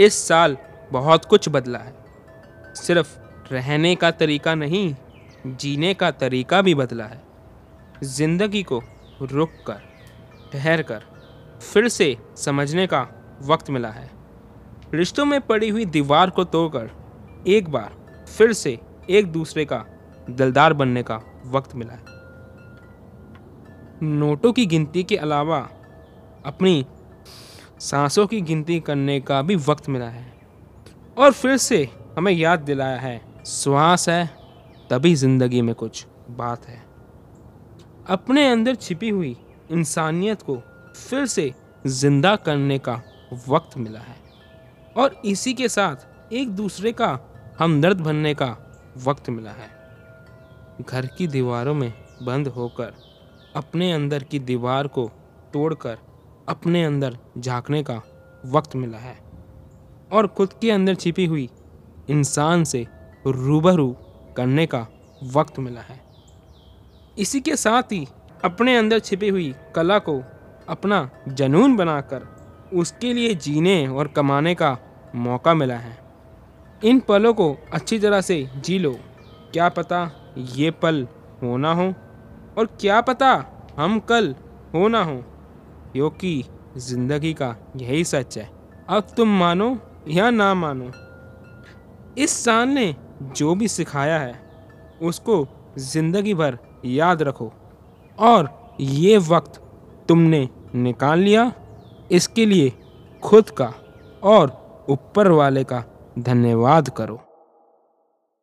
इस साल बहुत कुछ बदला है। सिर्फ़ रहने का तरीका नहीं, जीने का तरीका भी बदला है। ज़िंदगी को रुक कर ठहर कर फिर से समझने का वक्त मिला है। रिश्तों में पड़ी हुई दीवार को तोड़कर, एक बार फिर से एक दूसरे का दिलदार बनने का वक्त मिला है। नोटों की गिनती के अलावा अपनी सांसों की गिनती करने का भी वक्त मिला है। और फिर से हमें याद दिलाया है, श्वास है, तभी ज़िंदगी में कुछ बात है। अपने अंदर छिपी हुई इंसानियत को फिर से ज़िंदा करने का वक्त मिला है। और इसी के साथ एक दूसरे का हमदर्द बनने का वक्त मिला है। घर की दीवारों में बंद होकर, अपने अंदर की दीवार को तोड़कर अपने अंदर झांकने का वक्त मिला है। और खुद के अंदर छिपी हुई इंसान से रूबरू करने का वक्त मिला है। इसी के साथ ही अपने अंदर छिपी हुई कला को अपना जनून बनाकर उसके लिए जीने और कमाने का मौका मिला है। इन पलों को अच्छी तरह से जी लो। क्या पता ये पल होना हो और क्या पता हम कल होना हो। क्योंकि ज़िंदगी का यही सच है। अब तुम मानो या ना मानो, इस साल ने जो भी सिखाया है, उसको ज़िंदगी भर याद रखो। और ये वक्त तुमने निकाल लिया इसके लिए खुद का और ऊपर वाले का धन्यवाद करो।